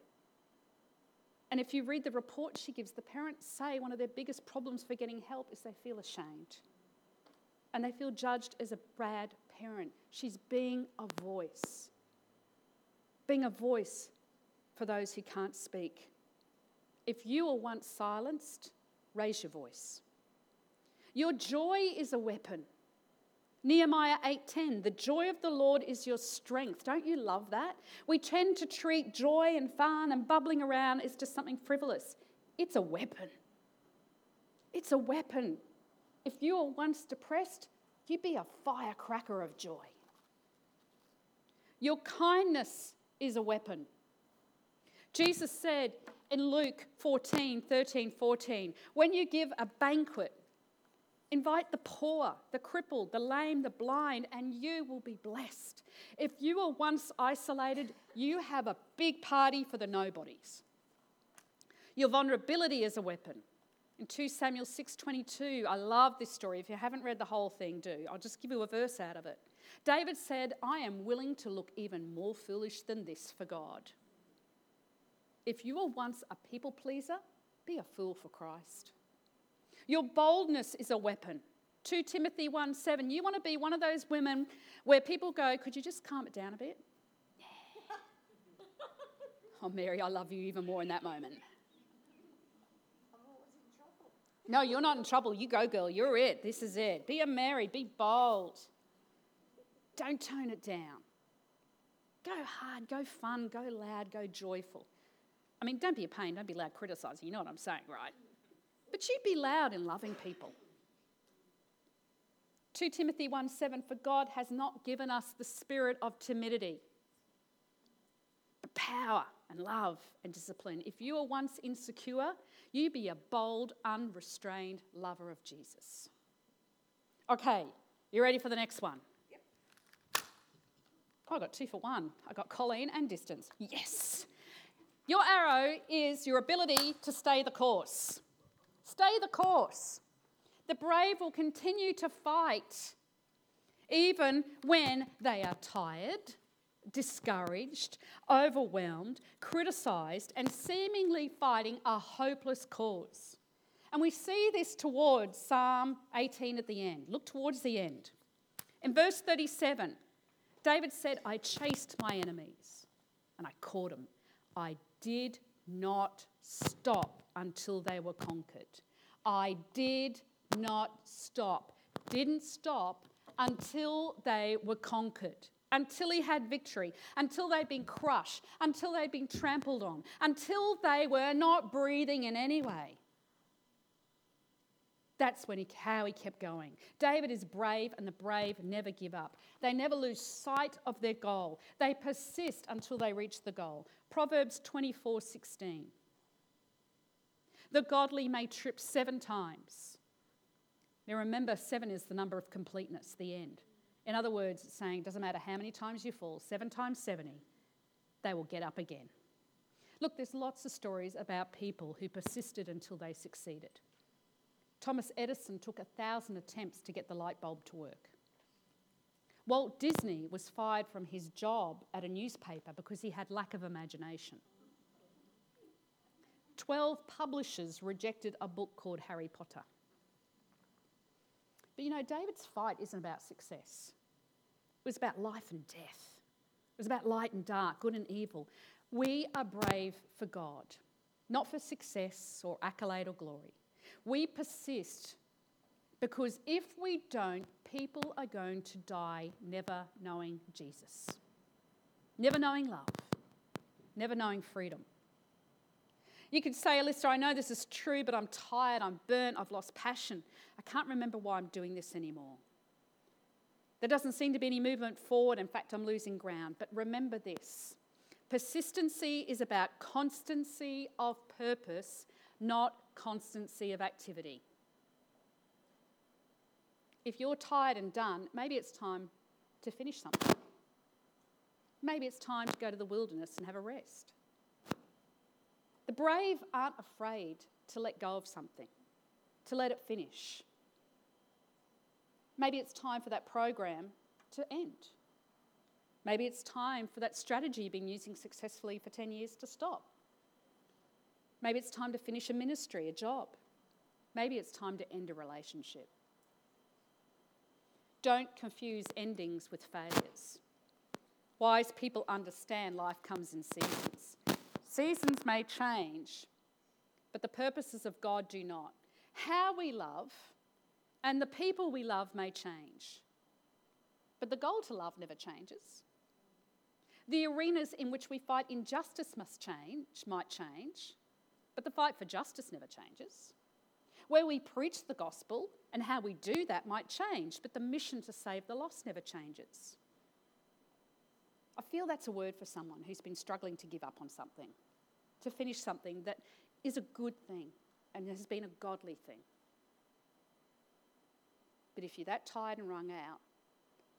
And if you read the report she gives, the parents say one of their biggest problems for getting help is they feel ashamed. And they feel judged as a bad parent. She's being a voice. Being a voice for those who can't speak. If you were once silenced, raise your voice. Your joy is a weapon. Nehemiah 8:10 The joy of the Lord is your strength. Don't you love that? We tend to treat joy and fun and bubbling around as just something frivolous. It's a weapon. It's a weapon. If you were once depressed, you'd be a firecracker of joy. Your kindness is a weapon. Jesus said, in Luke 14, 13, 14. When you give a banquet, invite the poor, the crippled, the lame, the blind, and you will be blessed. If you were once isolated, you have a big party for the nobodies. Your vulnerability is a weapon. In 2 Samuel 6:22, I love this story. If you haven't read the whole thing, do. I'll just give you a verse out of it. David said, "I am willing to look even more foolish than this for God." If you were once a people pleaser, be a fool for Christ. Your boldness is a weapon. 2 Timothy 1 7. You want to be one of those women where people go, Could you just calm it down a bit? oh, Mary, I love you even more in that moment. [laughs] No, you're not in trouble. You go, girl. You're it. This is it. Be a Mary. Be bold. Don't tone it down. Go hard, go fun, go loud, go joyful. I mean, don't be a pain, don't be loud criticizing. You know what I'm saying, right? But you'd be loud in loving people. 2 Timothy 1 7 For God has not given us the spirit of timidity, but power and love and discipline. If you were once insecure, you be a bold, unrestrained lover of Jesus. Okay, you ready for the next one? Oh, I got two for one. I got Colleen and distance. Yes. Your arrow is your ability to stay the course. Stay the course. The brave will continue to fight even when they are tired, discouraged, overwhelmed, criticised, and seemingly fighting a hopeless cause. And we see this towards Psalm 18 at the end. Look towards the end. In verse 37, David said, I chased my enemies and I caught them. I did not stop until they were conquered. I did not stop. Didn't stop until they were conquered, until he had victory, until they'd been crushed, until they'd been trampled on, until they were not breathing in any way. That's when he, how he kept going. David is brave, and the brave never give up. They never lose sight of their goal. They persist until they reach the goal. Proverbs 24 16. The godly may trip seven times. Now remember, seven is the number of completeness, the end. In other words, it's saying, doesn't matter how many times you fall, seven times 70, they will get up again. Look, there's lots of stories about people who persisted until they succeeded. Thomas Edison took a thousand attempts to get the light bulb to work. Walt Disney was fired from his job at a newspaper because he had lack of imagination. Twelve publishers rejected a book called Harry Potter. But you know, David's fight isn't about success. It was about life and death. It was about light and dark, good and evil. We are brave for God, not for success or accolade or glory. We persist because if we don't, people are going to die never knowing Jesus, never knowing love, never knowing freedom. You could say, Alyssa, I know this is true, but I'm tired, I'm burnt, I've lost passion. I can't remember why I'm doing this anymore. There doesn't seem to be any movement forward. In fact, I'm losing ground. But remember this persistency is about constancy of purpose, not constancy of activity. If you're tired and done, maybe it's time to finish something. Maybe it's time to go to the wilderness and have a rest. The brave aren't afraid to let go of something, to let it finish. Maybe it's time for that program to end. Maybe it's time for that strategy you've been using successfully for 10 years to stop. Maybe it's time to finish a ministry, a job. Maybe it's time to end a relationship. Don't confuse endings with failures. Wise people understand life comes in seasons. Seasons may change, but the purposes of God do not. How we love and the people we love may change, but the goal to love never changes. The arenas in which we fight injustice must change, might change, but the fight for justice never changes. Where we preach the gospel and how we do that might change, but the mission to save the lost never changes. I feel that's a word for someone who's been struggling to give up on something, to finish something that is a good thing and has been a godly thing. But if you're that tired and wrung out,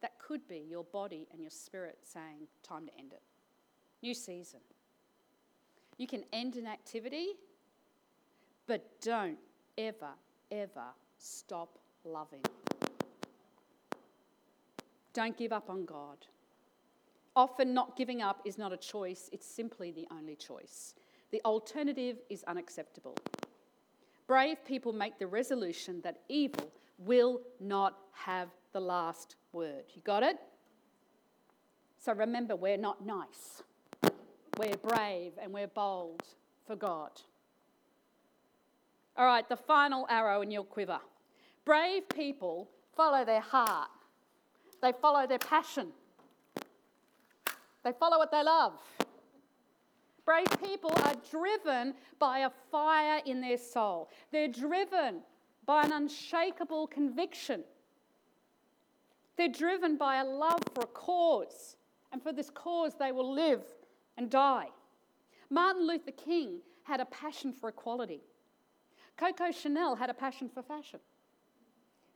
that could be your body and your spirit saying, Time to end it. New season. You can end an activity but don't ever, ever stop loving. Don't give up on God. Often, not giving up is not a choice, it's simply the only choice. The alternative is unacceptable. Brave people make the resolution that evil will not have the last word. You got it? So remember, we're not nice. We're brave and we're bold for God. All right, the final arrow in your quiver. Brave people follow their heart, they follow their passion, they follow what they love. Brave people are driven by a fire in their soul. They're driven by an unshakable conviction. They're driven by a love for a cause, and for this cause they will live and die. Martin Luther King had a passion for equality. Coco Chanel had a passion for fashion.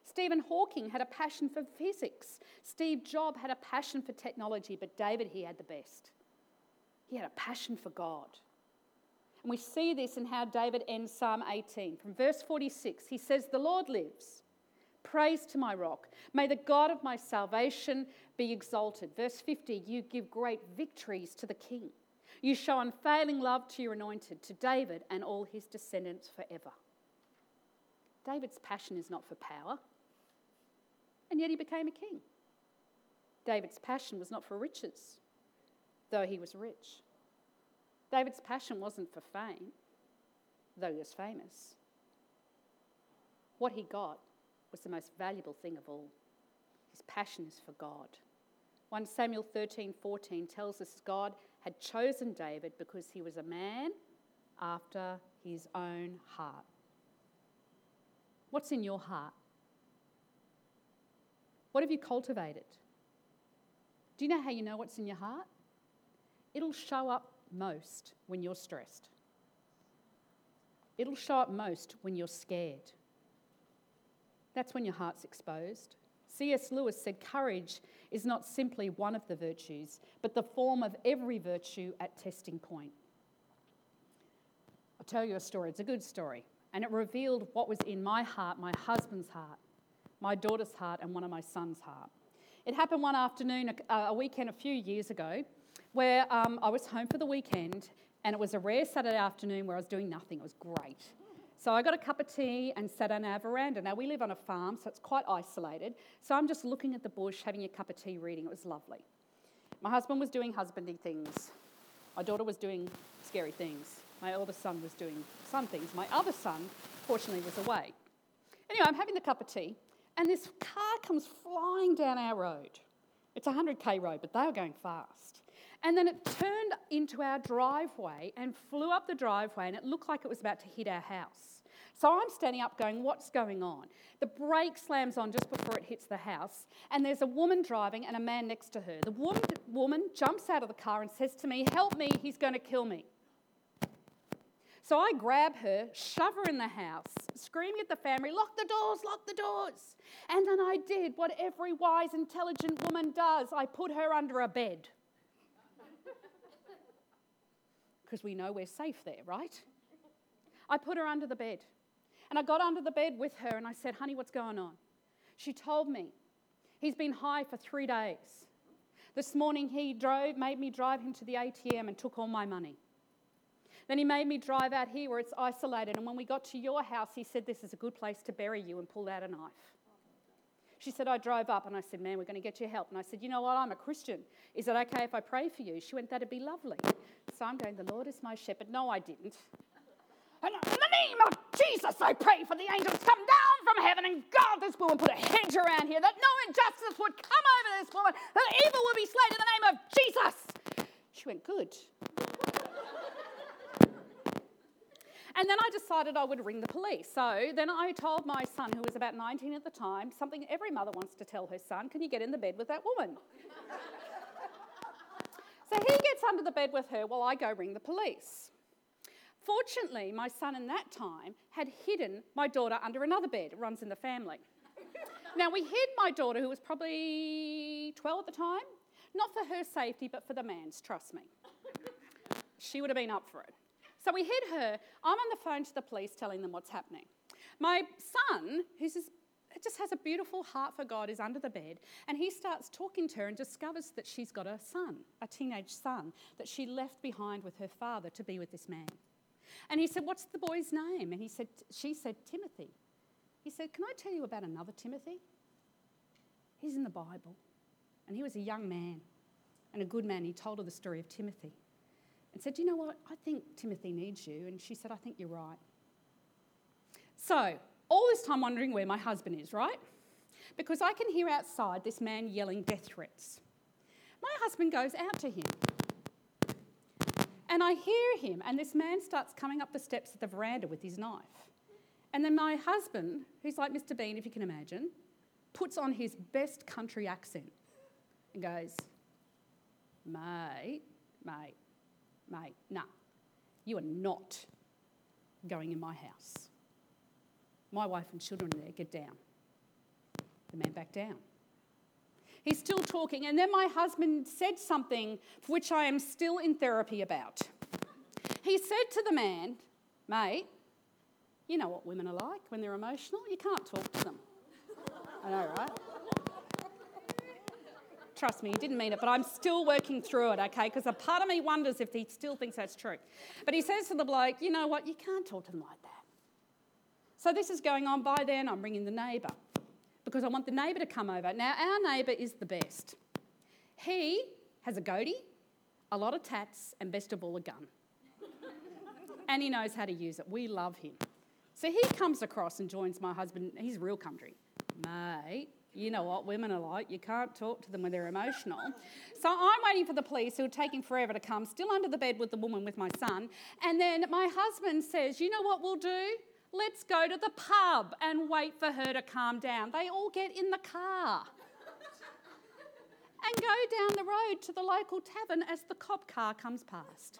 Stephen Hawking had a passion for physics. Steve Jobs had a passion for technology, but David, he had the best. He had a passion for God. And we see this in how David ends Psalm 18. From verse 46, he says, The Lord lives. Praise to my rock. May the God of my salvation be exalted. Verse 50, you give great victories to the king. You show unfailing love to your anointed, to David and all his descendants forever. David's passion is not for power, and yet he became a king. David's passion was not for riches, though he was rich. David's passion wasn't for fame, though he was famous. What he got was the most valuable thing of all. His passion is for God. 1 Samuel 13 14 tells us God had chosen David because he was a man after his own heart. What's in your heart? What have you cultivated? Do you know how you know what's in your heart? It'll show up most when you're stressed. It'll show up most when you're scared. That's when your heart's exposed. C.S. Lewis said courage is not simply one of the virtues, but the form of every virtue at testing point. I'll tell you a story. It's a good story. And it revealed what was in my heart, my husband's heart, my daughter's heart, and one of my son's heart. It happened one afternoon, a, a weekend a few years ago, where um, I was home for the weekend, and it was a rare Saturday afternoon where I was doing nothing. It was great. So I got a cup of tea and sat on our veranda. Now we live on a farm, so it's quite isolated. So I'm just looking at the bush, having a cup of tea, reading. It was lovely. My husband was doing husbanding things. My daughter was doing scary things. My eldest son was doing some things. My other son, fortunately, was away. Anyway, I'm having the cup of tea, and this car comes flying down our road. It's a 100k road, but they were going fast. And then it turned into our driveway and flew up the driveway, and it looked like it was about to hit our house. So I'm standing up going, What's going on? The brake slams on just before it hits the house, and there's a woman driving and a man next to her. The woman, woman jumps out of the car and says to me, Help me, he's going to kill me. So I grab her, shove her in the house, screaming at the family, lock the doors, lock the doors. And then I did what every wise, intelligent woman does I put her under a bed. [laughs] Because we know we're safe there, right? I put her under the bed. And I got under the bed with her and I said, honey, what's going on? She told me he's been high for three days. This morning he drove, made me drive him to the ATM and took all my money. Then he made me drive out here where it's isolated. And when we got to your house, he said, This is a good place to bury you, and pulled out a knife. She said, I drove up and I said, Man, we're going to get you help. And I said, You know what? I'm a Christian. Is it okay if I pray for you? She went, That'd be lovely. So I'm going, The Lord is my shepherd. No, I didn't. And in the name of Jesus, I pray for the angels to come down from heaven and guard this woman, put a hedge around here that no injustice would come over this woman, that evil would be slain in the name of Jesus. She went, Good. And then I decided I would ring the police. So then I told my son, who was about 19 at the time, something every mother wants to tell her son can you get in the bed with that woman? [laughs] so he gets under the bed with her while I go ring the police. Fortunately, my son in that time had hidden my daughter under another bed. It runs in the family. now, we hid my daughter, who was probably 12 at the time, not for her safety, but for the man's, trust me. She would have been up for it. So we hid her. I'm on the phone to the police telling them what's happening. My son, who's just has a beautiful heart for God, is under the bed, and he starts talking to her and discovers that she's got a son, a teenage son, that she left behind with her father to be with this man. And he said, What's the boy's name? And he said, She said, Timothy. He said, Can I tell you about another Timothy? He's in the Bible. And he was a young man and a good man. He told her the story of Timothy and said, You know what? I think Timothy needs you. And she said, I think you're right. So, all this time wondering where my husband is, right? Because I can hear outside this man yelling death threats. My husband goes out to him. And I hear him, and this man starts coming up the steps of the veranda with his knife. And then my husband, who's like Mr. Bean, if you can imagine, puts on his best country accent and goes, Mate, mate, mate, nah, you are not going in my house. My wife and children are there, get down. The man backed down. He's still talking, and then my husband said something for which I am still in therapy about. He said to the man, Mate, you know what women are like when they're emotional? You can't talk to them. I know, right? Trust me, he didn't mean it, but I'm still working through it, okay? Because a part of me wonders if he still thinks that's true. But he says to the bloke, you know what? You can't talk to them like that. So this is going on. By then, I'm ringing the neighbour because I want the neighbour to come over. Now, our neighbour is the best. He has a goatee, a lot of tats, and best of all, a gun. and he knows how to use it. We love him. So he comes across and joins my husband. He's real country. Mate, you know what women are like. You can't talk to them when they're emotional. So I'm waiting for the police who are taking forever to come, still under the bed with the woman with my son. And then my husband says, You know what we'll do? Let's go to the pub and wait for her to calm down. They all get in the car and go down the road to the local tavern as the cop car comes past.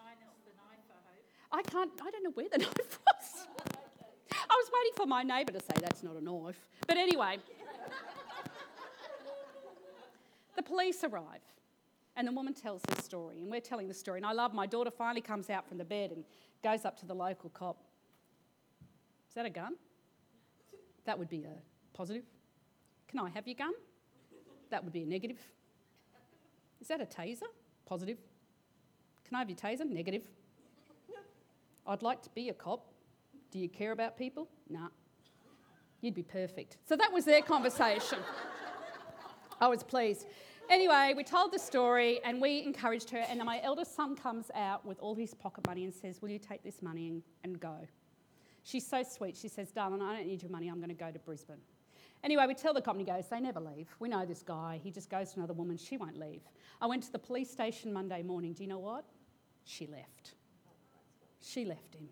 I can't, I don't know where the [laughs] knife was. I was waiting for my neighbour to say that's not a knife. But anyway, the police arrive. And the woman tells this story, and we're telling the story. And I love my daughter finally comes out from the bed and goes up to the local cop. Is that a gun? That would be a positive. Can I have your gun? That would be a negative. Is that a taser? Positive. Can I have your taser? Negative. I'd like to be a cop. Do you care about people? Nah. You'd be perfect. So that was their conversation. [laughs] I was pleased. Anyway, we told the story and we encouraged her. And my eldest son comes out with all his pocket money and says, Will you take this money and, and go? She's so sweet. She says, Darling, I don't need your money. I'm going to go to Brisbane. Anyway, we tell the company goes, they never leave. We know this guy. He just goes to another woman. She won't leave. I went to the police station Monday morning. Do you know what? She left. She left him.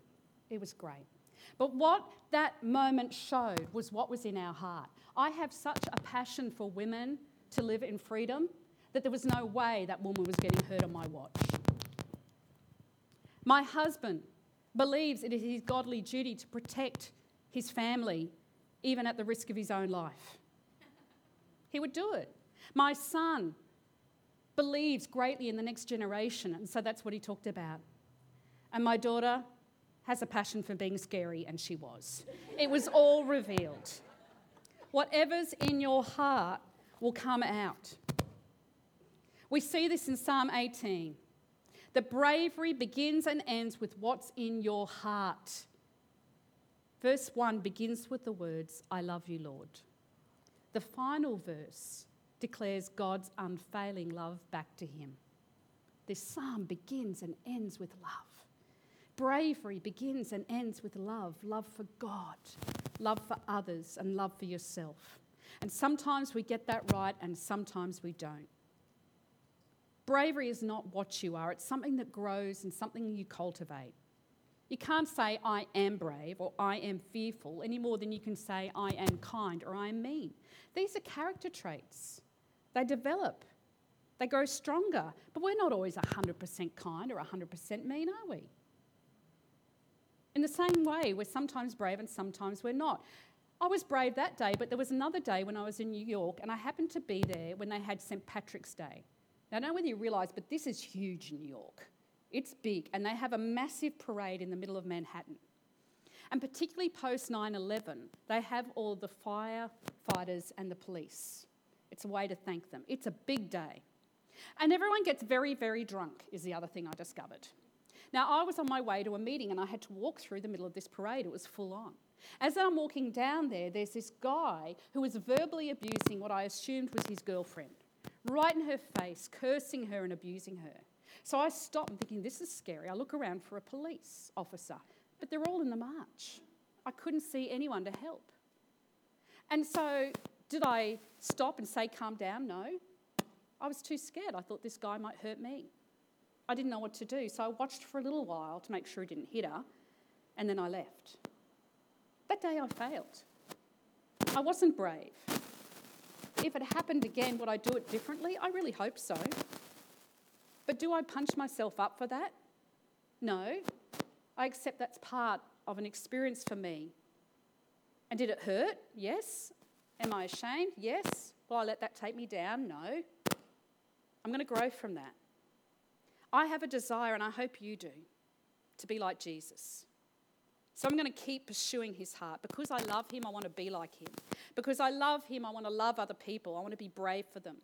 It was great. But what that moment showed was what was in our heart. I have such a passion for women to live in freedom that there was no way that woman was getting hurt on my watch. My husband believes it is his godly duty to protect his family, even at the risk of his own life. He would do it. My son believes greatly in the next generation, and so that's what he talked about. And my daughter has a passion for being scary, and she was. It was all revealed. Whatever's in your heart will come out. We see this in Psalm 18. The bravery begins and ends with what's in your heart. Verse 1 begins with the words, I love you, Lord. The final verse declares God's unfailing love back to him. This psalm begins and ends with love. Bravery begins and ends with love love for God, love for others, and love for yourself. And sometimes we get that right, and sometimes we don't. Bravery is not what you are, it's something that grows and something you cultivate. You can't say, I am brave or I am fearful any more than you can say, I am kind or I am mean. These are character traits. They develop, they grow stronger, but we're not always 100% kind or 100% mean, are we? In the same way, we're sometimes brave and sometimes we're not. I was brave that day, but there was another day when I was in New York and I happened to be there when they had St. Patrick's Day. Now, I don't know whether you realise, but this is huge in New York. It's big, and they have a massive parade in the middle of Manhattan. And particularly post 9 11, they have all the firefighters and the police. It's a way to thank them. It's a big day. And everyone gets very, very drunk, is the other thing I discovered. Now, I was on my way to a meeting and I had to walk through the middle of this parade. It was full on. As I'm walking down there, there's this guy who was verbally abusing what I assumed was his girlfriend, right in her face, cursing her and abusing her. So I stop and thinking, this is scary. I look around for a police officer, but they're all in the march. I couldn't see anyone to help. And so, did I stop and say, calm down? No. I was too scared. I thought this guy might hurt me. I didn't know what to do, so I watched for a little while to make sure he didn't hit her, and then I left. That day I failed. I wasn't brave. If it happened again, would I do it differently? I really hope so. But do I punch myself up for that? No. I accept that's part of an experience for me. And did it hurt? Yes. Am I ashamed? Yes. Will I let that take me down? No. I'm going to grow from that. I have a desire, and I hope you do, to be like Jesus. So I'm going to keep pursuing his heart. Because I love him, I want to be like him. Because I love him, I want to love other people. I want to be brave for them.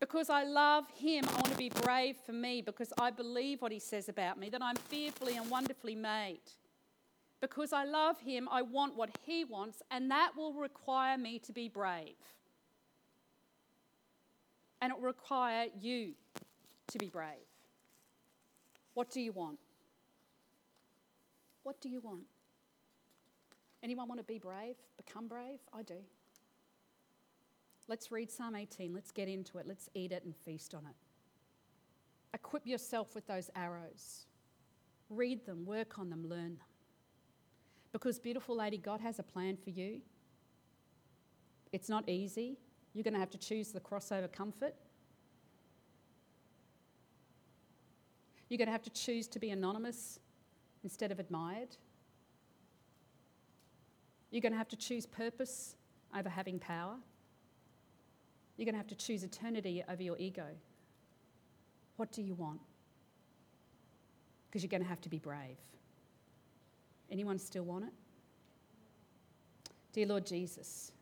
Because I love him, I want to be brave for me because I believe what he says about me, that I'm fearfully and wonderfully made. Because I love him, I want what he wants, and that will require me to be brave. And it will require you to be brave. What do you want? What do you want? Anyone want to be brave? Become brave? I do. Let's read Psalm 18. Let's get into it. Let's eat it and feast on it. Equip yourself with those arrows. Read them, work on them, learn them. Because, beautiful lady, God has a plan for you. It's not easy. You're going to have to choose the crossover comfort. You're going to have to choose to be anonymous instead of admired. You're going to have to choose purpose over having power. You're going to have to choose eternity over your ego. What do you want? Because you're going to have to be brave. Anyone still want it? Dear Lord Jesus,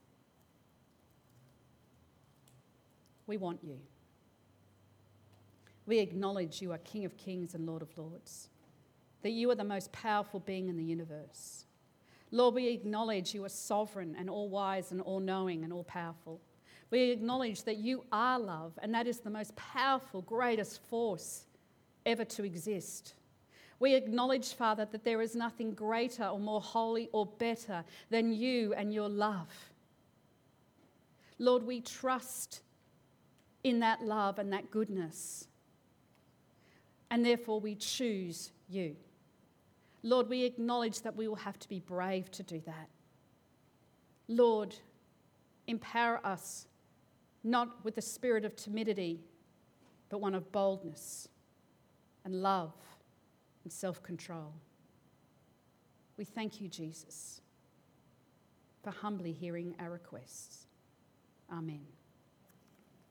we want you. We acknowledge you are King of kings and Lord of lords, that you are the most powerful being in the universe. Lord, we acknowledge you are sovereign and all wise and all knowing and all powerful. We acknowledge that you are love, and that is the most powerful, greatest force ever to exist. We acknowledge, Father, that there is nothing greater or more holy or better than you and your love. Lord, we trust in that love and that goodness, and therefore we choose you. Lord, we acknowledge that we will have to be brave to do that. Lord, empower us not with the spirit of timidity, but one of boldness and love and self control. We thank you, Jesus, for humbly hearing our requests. Amen.